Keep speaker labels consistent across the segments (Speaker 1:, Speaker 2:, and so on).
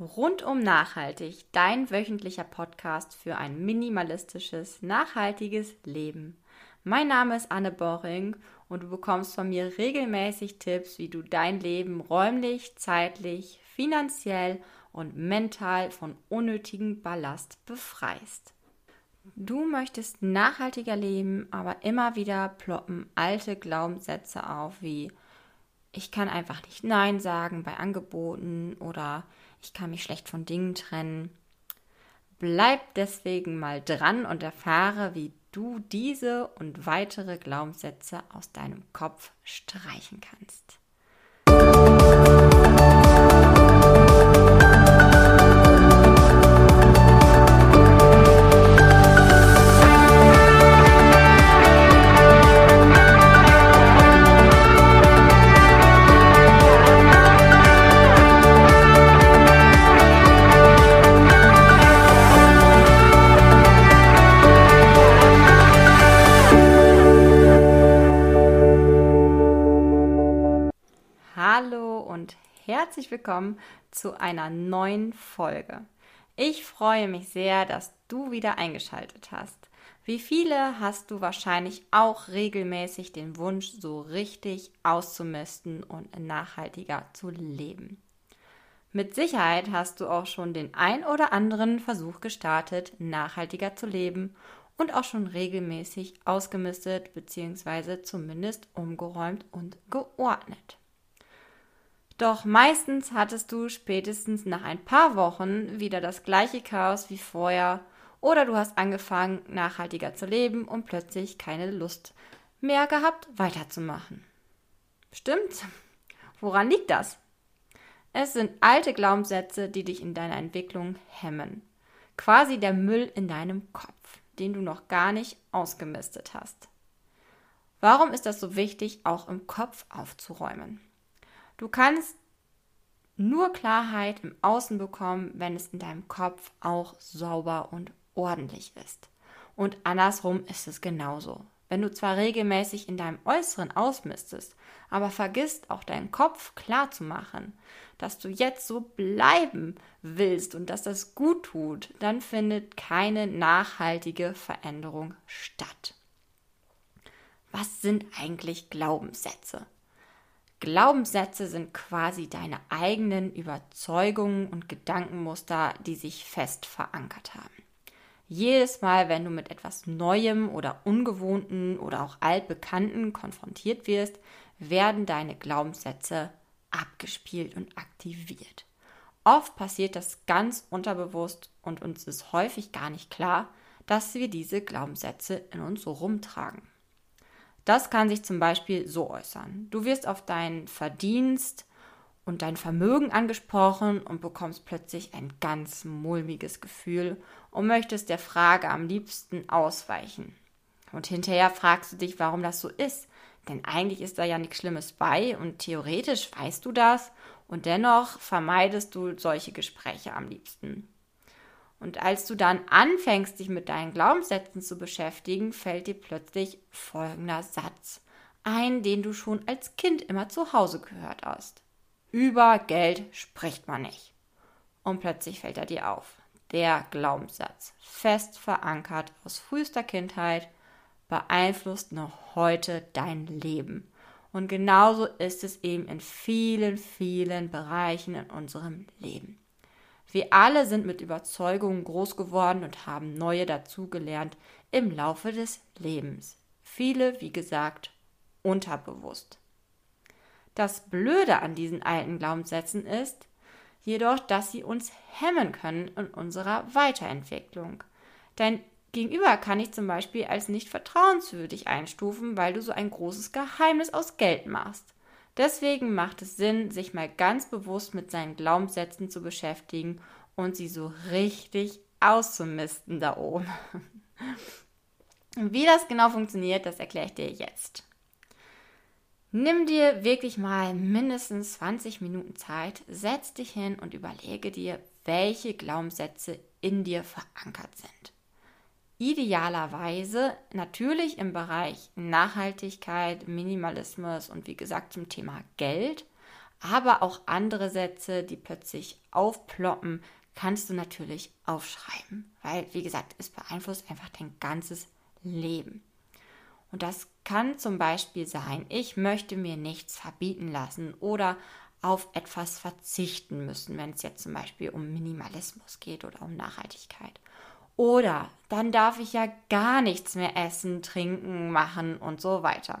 Speaker 1: Rundum nachhaltig, dein wöchentlicher Podcast für ein minimalistisches, nachhaltiges Leben. Mein Name ist Anne Boring und du bekommst von mir regelmäßig Tipps, wie du dein Leben räumlich, zeitlich, finanziell und mental von unnötigem Ballast befreist. Du möchtest nachhaltiger leben, aber immer wieder ploppen alte Glaubenssätze auf wie ich kann einfach nicht Nein sagen bei Angeboten oder ich kann mich schlecht von Dingen trennen. Bleib deswegen mal dran und erfahre, wie du diese und weitere Glaubenssätze aus deinem Kopf streichen kannst. Herzlich willkommen zu einer neuen Folge. Ich freue mich sehr, dass du wieder eingeschaltet hast. Wie viele hast du wahrscheinlich auch regelmäßig den Wunsch, so richtig auszumisten und nachhaltiger zu leben. Mit Sicherheit hast du auch schon den ein oder anderen Versuch gestartet, nachhaltiger zu leben und auch schon regelmäßig ausgemistet bzw. zumindest umgeräumt und geordnet. Doch meistens hattest du spätestens nach ein paar Wochen wieder das gleiche Chaos wie vorher oder du hast angefangen, nachhaltiger zu leben und plötzlich keine Lust mehr gehabt, weiterzumachen. Stimmt? Woran liegt das? Es sind alte Glaubenssätze, die dich in deiner Entwicklung hemmen. Quasi der Müll in deinem Kopf, den du noch gar nicht ausgemistet hast. Warum ist das so wichtig, auch im Kopf aufzuräumen? Du kannst nur Klarheit im Außen bekommen, wenn es in deinem Kopf auch sauber und ordentlich ist. Und andersrum ist es genauso. Wenn du zwar regelmäßig in deinem Äußeren ausmistest, aber vergisst auch deinen Kopf klar zu machen, dass du jetzt so bleiben willst und dass das gut tut, dann findet keine nachhaltige Veränderung statt. Was sind eigentlich Glaubenssätze? Glaubenssätze sind quasi deine eigenen Überzeugungen und Gedankenmuster, die sich fest verankert haben. Jedes Mal, wenn du mit etwas Neuem oder Ungewohnten oder auch Altbekannten konfrontiert wirst, werden deine Glaubenssätze abgespielt und aktiviert. Oft passiert das ganz unterbewusst und uns ist häufig gar nicht klar, dass wir diese Glaubenssätze in uns rumtragen. Das kann sich zum Beispiel so äußern. Du wirst auf deinen Verdienst und dein Vermögen angesprochen und bekommst plötzlich ein ganz mulmiges Gefühl und möchtest der Frage am liebsten ausweichen. Und hinterher fragst du dich, warum das so ist. Denn eigentlich ist da ja nichts Schlimmes bei und theoretisch weißt du das und dennoch vermeidest du solche Gespräche am liebsten. Und als du dann anfängst, dich mit deinen Glaubenssätzen zu beschäftigen, fällt dir plötzlich folgender Satz ein, den du schon als Kind immer zu Hause gehört hast. Über Geld spricht man nicht. Und plötzlich fällt er dir auf. Der Glaubenssatz, fest verankert aus frühester Kindheit, beeinflusst noch heute dein Leben. Und genauso ist es eben in vielen, vielen Bereichen in unserem Leben. Wir alle sind mit Überzeugungen groß geworden und haben neue dazugelernt im Laufe des Lebens. Viele, wie gesagt, unterbewusst. Das Blöde an diesen alten Glaubenssätzen ist jedoch, dass sie uns hemmen können in unserer Weiterentwicklung. Dein Gegenüber kann ich zum Beispiel als nicht vertrauenswürdig einstufen, weil du so ein großes Geheimnis aus Geld machst. Deswegen macht es Sinn, sich mal ganz bewusst mit seinen Glaubenssätzen zu beschäftigen und sie so richtig auszumisten da oben. Wie das genau funktioniert, das erkläre ich dir jetzt. Nimm dir wirklich mal mindestens 20 Minuten Zeit, setz dich hin und überlege dir, welche Glaubenssätze in dir verankert sind idealerweise natürlich im Bereich Nachhaltigkeit, Minimalismus und wie gesagt zum Thema Geld, aber auch andere Sätze, die plötzlich aufploppen, kannst du natürlich aufschreiben, weil, wie gesagt, es beeinflusst einfach dein ganzes Leben. Und das kann zum Beispiel sein, ich möchte mir nichts verbieten lassen oder auf etwas verzichten müssen, wenn es jetzt zum Beispiel um Minimalismus geht oder um Nachhaltigkeit. Oder dann darf ich ja gar nichts mehr essen, trinken, machen und so weiter.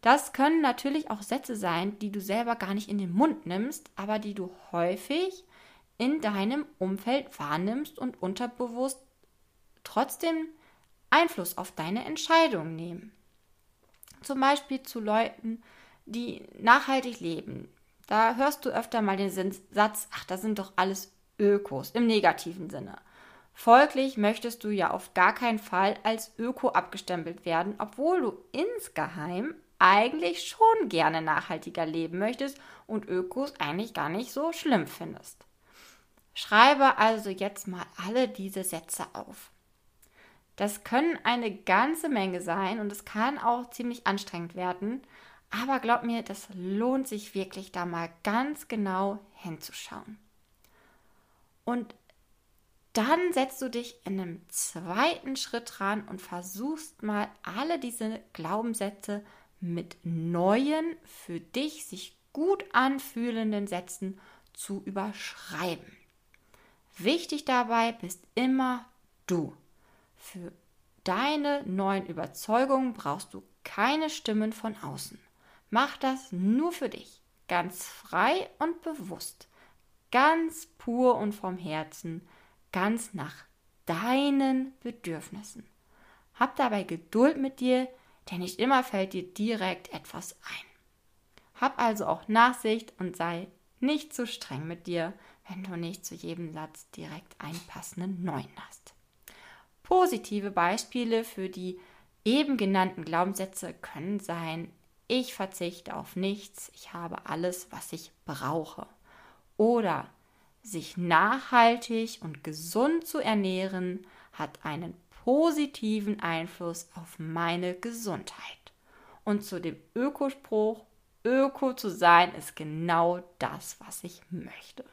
Speaker 1: Das können natürlich auch Sätze sein, die du selber gar nicht in den Mund nimmst, aber die du häufig in deinem Umfeld wahrnimmst und unterbewusst trotzdem Einfluss auf deine Entscheidung nehmen. Zum Beispiel zu Leuten, die nachhaltig leben. Da hörst du öfter mal den Satz, ach, das sind doch alles Ökos im negativen Sinne. Folglich möchtest du ja auf gar keinen Fall als Öko abgestempelt werden, obwohl du insgeheim eigentlich schon gerne nachhaltiger leben möchtest und Ökos eigentlich gar nicht so schlimm findest. Schreibe also jetzt mal alle diese Sätze auf. Das können eine ganze Menge sein und es kann auch ziemlich anstrengend werden. Aber glaub mir, das lohnt sich wirklich, da mal ganz genau hinzuschauen. Und dann setzt du dich in einem zweiten Schritt dran und versuchst mal alle diese Glaubenssätze mit neuen, für dich sich gut anfühlenden Sätzen zu überschreiben. Wichtig dabei bist immer du. Für deine neuen Überzeugungen brauchst du keine Stimmen von außen. Mach das nur für dich, ganz frei und bewusst, ganz pur und vom Herzen, ganz nach deinen Bedürfnissen. Hab dabei Geduld mit dir, denn nicht immer fällt dir direkt etwas ein. Hab also auch Nachsicht und sei nicht zu streng mit dir, wenn du nicht zu jedem Satz direkt einen passenden neuen hast. Positive Beispiele für die eben genannten Glaubenssätze können sein, ich verzichte auf nichts, ich habe alles, was ich brauche. Oder sich nachhaltig und gesund zu ernähren hat einen positiven Einfluss auf meine Gesundheit. Und zu dem Ökospruch, Öko zu sein, ist genau das, was ich möchte.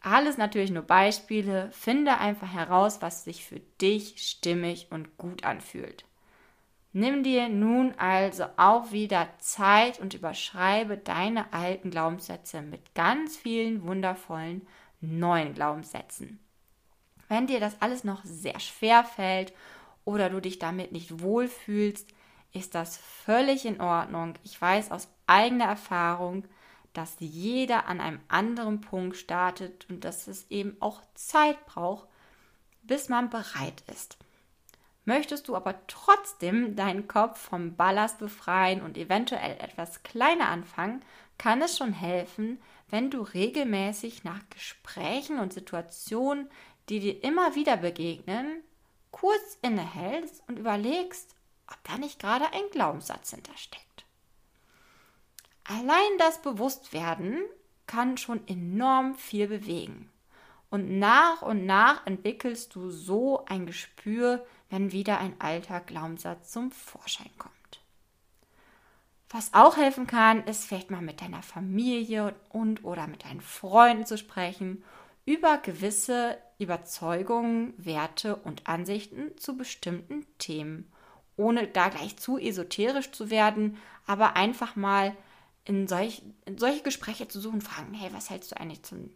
Speaker 1: Alles natürlich nur Beispiele. Finde einfach heraus, was sich für dich stimmig und gut anfühlt. Nimm dir nun also auch wieder Zeit und überschreibe deine alten Glaubenssätze mit ganz vielen wundervollen neuen Glaubenssätzen. Wenn dir das alles noch sehr schwer fällt oder du dich damit nicht wohlfühlst, ist das völlig in Ordnung. Ich weiß aus eigener Erfahrung, dass jeder an einem anderen Punkt startet und dass es eben auch Zeit braucht, bis man bereit ist. Möchtest du aber trotzdem deinen Kopf vom Ballast befreien und eventuell etwas kleiner anfangen, kann es schon helfen, wenn du regelmäßig nach Gesprächen und Situationen, die dir immer wieder begegnen, kurz innehältst und überlegst, ob da nicht gerade ein Glaubenssatz hintersteckt. Allein das Bewusstwerden kann schon enorm viel bewegen. Und nach und nach entwickelst du so ein Gespür, wenn wieder ein alter Glaubenssatz zum Vorschein kommt. Was auch helfen kann, ist vielleicht mal mit deiner Familie und oder mit deinen Freunden zu sprechen über gewisse Überzeugungen, Werte und Ansichten zu bestimmten Themen, ohne da gleich zu esoterisch zu werden, aber einfach mal in, solch, in solche Gespräche zu suchen, fragen, hey, was hältst du eigentlich zum,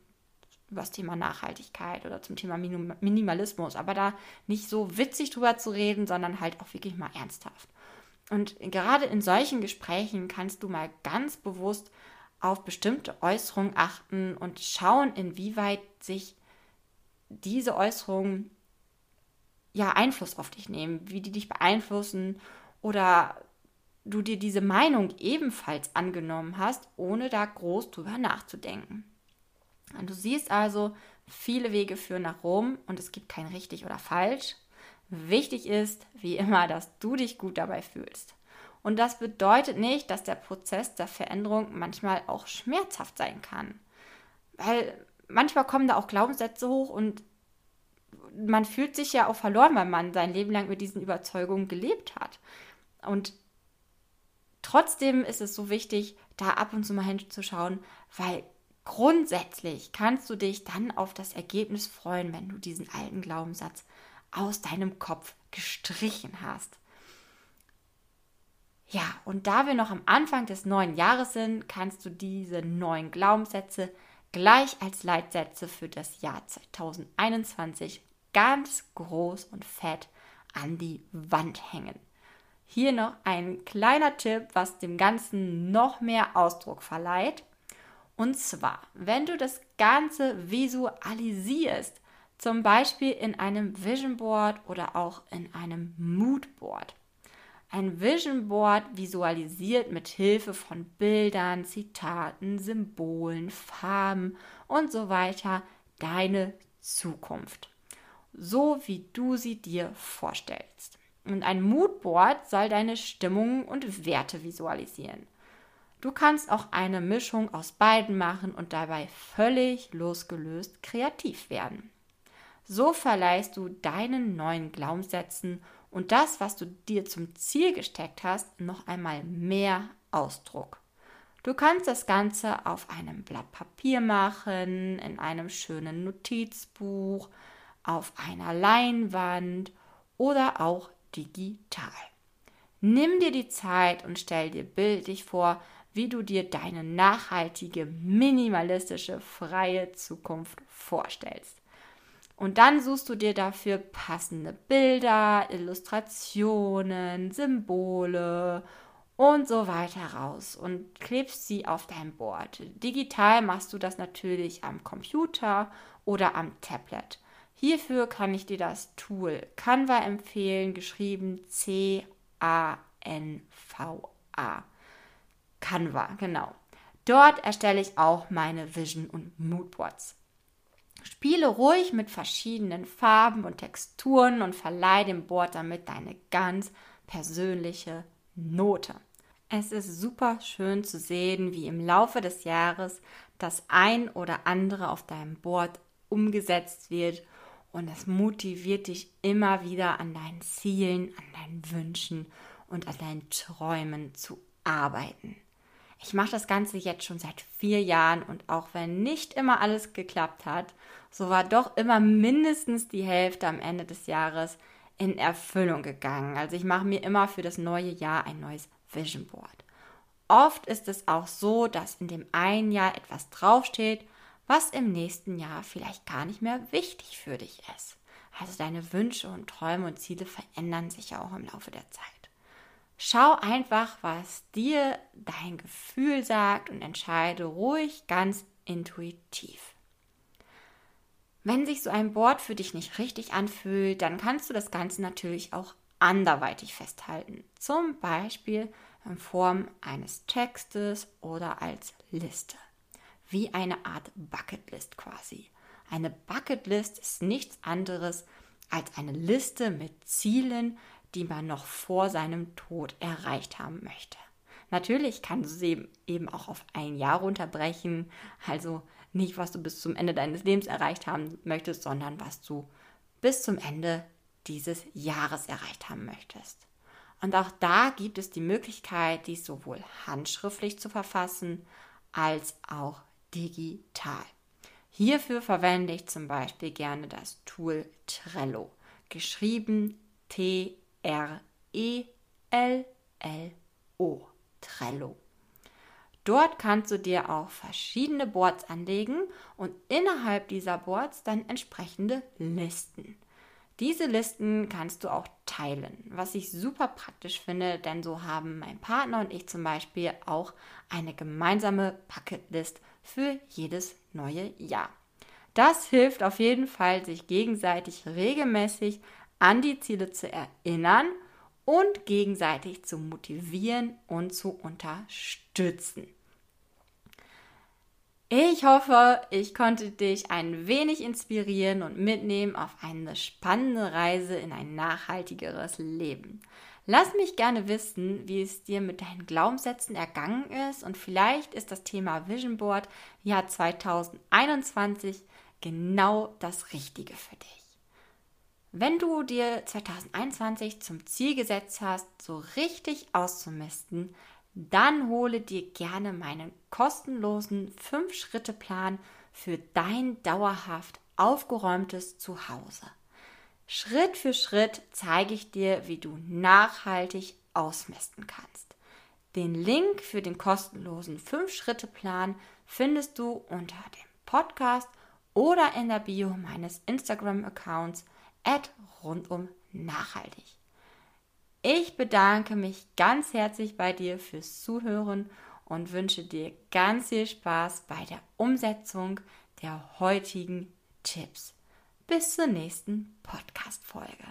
Speaker 1: über das Thema Nachhaltigkeit oder zum Thema Minimalismus, aber da nicht so witzig drüber zu reden, sondern halt auch wirklich mal ernsthaft. Und gerade in solchen Gesprächen kannst du mal ganz bewusst auf bestimmte Äußerungen achten und schauen, inwieweit sich diese Äußerungen ja Einfluss auf dich nehmen, wie die dich beeinflussen oder du dir diese Meinung ebenfalls angenommen hast, ohne da groß drüber nachzudenken. Und du siehst also, viele Wege führen nach Rom und es gibt kein richtig oder falsch. Wichtig ist, wie immer, dass du dich gut dabei fühlst. Und das bedeutet nicht, dass der Prozess der Veränderung manchmal auch schmerzhaft sein kann. Weil manchmal kommen da auch Glaubenssätze hoch und man fühlt sich ja auch verloren, weil man sein Leben lang mit diesen Überzeugungen gelebt hat. Und Trotzdem ist es so wichtig, da ab und zu mal hinzuschauen, weil grundsätzlich kannst du dich dann auf das Ergebnis freuen, wenn du diesen alten Glaubenssatz aus deinem Kopf gestrichen hast. Ja, und da wir noch am Anfang des neuen Jahres sind, kannst du diese neuen Glaubenssätze gleich als Leitsätze für das Jahr 2021 ganz groß und fett an die Wand hängen. Hier noch ein kleiner Tipp, was dem Ganzen noch mehr Ausdruck verleiht. Und zwar, wenn du das Ganze visualisierst, zum Beispiel in einem Vision Board oder auch in einem Mood Board. Ein Vision Board visualisiert mit Hilfe von Bildern, Zitaten, Symbolen, Farben und so weiter deine Zukunft, so wie du sie dir vorstellst. Und ein Moodboard soll deine Stimmungen und Werte visualisieren. Du kannst auch eine Mischung aus beiden machen und dabei völlig losgelöst kreativ werden. So verleihst du deinen neuen Glaubenssätzen und das, was du dir zum Ziel gesteckt hast, noch einmal mehr Ausdruck. Du kannst das Ganze auf einem Blatt Papier machen, in einem schönen Notizbuch, auf einer Leinwand oder auch digital. Nimm dir die Zeit und stell dir bildlich vor, wie du dir deine nachhaltige, minimalistische, freie Zukunft vorstellst. Und dann suchst du dir dafür passende Bilder, Illustrationen, Symbole und so weiter raus und klebst sie auf dein Board. Digital machst du das natürlich am Computer oder am Tablet. Hierfür kann ich dir das Tool Canva empfehlen, geschrieben C-A-N-V-A. Canva, genau. Dort erstelle ich auch meine Vision- und Moodboards. Spiele ruhig mit verschiedenen Farben und Texturen und verleihe dem Board damit deine ganz persönliche Note. Es ist super schön zu sehen, wie im Laufe des Jahres das ein oder andere auf deinem Board umgesetzt wird und es motiviert dich immer wieder an deinen Zielen, an deinen Wünschen und an deinen Träumen zu arbeiten. Ich mache das Ganze jetzt schon seit vier Jahren und auch wenn nicht immer alles geklappt hat, so war doch immer mindestens die Hälfte am Ende des Jahres in Erfüllung gegangen. Also ich mache mir immer für das neue Jahr ein neues Vision Board. Oft ist es auch so, dass in dem einen Jahr etwas draufsteht, was im nächsten Jahr vielleicht gar nicht mehr wichtig für dich ist. Also deine Wünsche und Träume und Ziele verändern sich ja auch im Laufe der Zeit. Schau einfach, was dir dein Gefühl sagt und entscheide ruhig ganz intuitiv. Wenn sich so ein Board für dich nicht richtig anfühlt, dann kannst du das Ganze natürlich auch anderweitig festhalten. Zum Beispiel in Form eines Textes oder als Liste. Wie eine Art Bucketlist quasi. Eine Bucketlist ist nichts anderes als eine Liste mit Zielen, die man noch vor seinem Tod erreicht haben möchte. Natürlich kannst du sie eben auch auf ein Jahr runterbrechen, also nicht, was du bis zum Ende deines Lebens erreicht haben möchtest, sondern was du bis zum Ende dieses Jahres erreicht haben möchtest. Und auch da gibt es die Möglichkeit, dies sowohl handschriftlich zu verfassen als auch digital. Hierfür verwende ich zum Beispiel gerne das Tool Trello, geschrieben T R-E-L-L-O. Trello. Dort kannst du dir auch verschiedene Boards anlegen und innerhalb dieser Boards dann entsprechende Listen. Diese Listen kannst du auch teilen, was ich super praktisch finde, denn so haben mein Partner und ich zum Beispiel auch eine gemeinsame Bucketlist für jedes neue Jahr. Das hilft auf jeden Fall, sich gegenseitig regelmäßig an die Ziele zu erinnern und gegenseitig zu motivieren und zu unterstützen. Ich hoffe, ich konnte dich ein wenig inspirieren und mitnehmen auf eine spannende Reise in ein nachhaltigeres Leben. Lass mich gerne wissen, wie es dir mit deinen Glaubenssätzen ergangen ist und vielleicht ist das Thema Vision Board Jahr 2021 genau das Richtige für dich. Wenn du dir 2021 zum Ziel gesetzt hast, so richtig auszumisten, dann hole dir gerne meinen kostenlosen 5-Schritte-Plan für dein dauerhaft aufgeräumtes Zuhause. Schritt für Schritt zeige ich dir, wie du nachhaltig ausmisten kannst. Den Link für den kostenlosen 5-Schritte-Plan findest du unter dem Podcast oder in der Bio meines Instagram-Accounts at rundum nachhaltig. Ich bedanke mich ganz herzlich bei dir fürs Zuhören und wünsche dir ganz viel Spaß bei der Umsetzung der heutigen Tipps. Bis zur nächsten Podcast-Folge.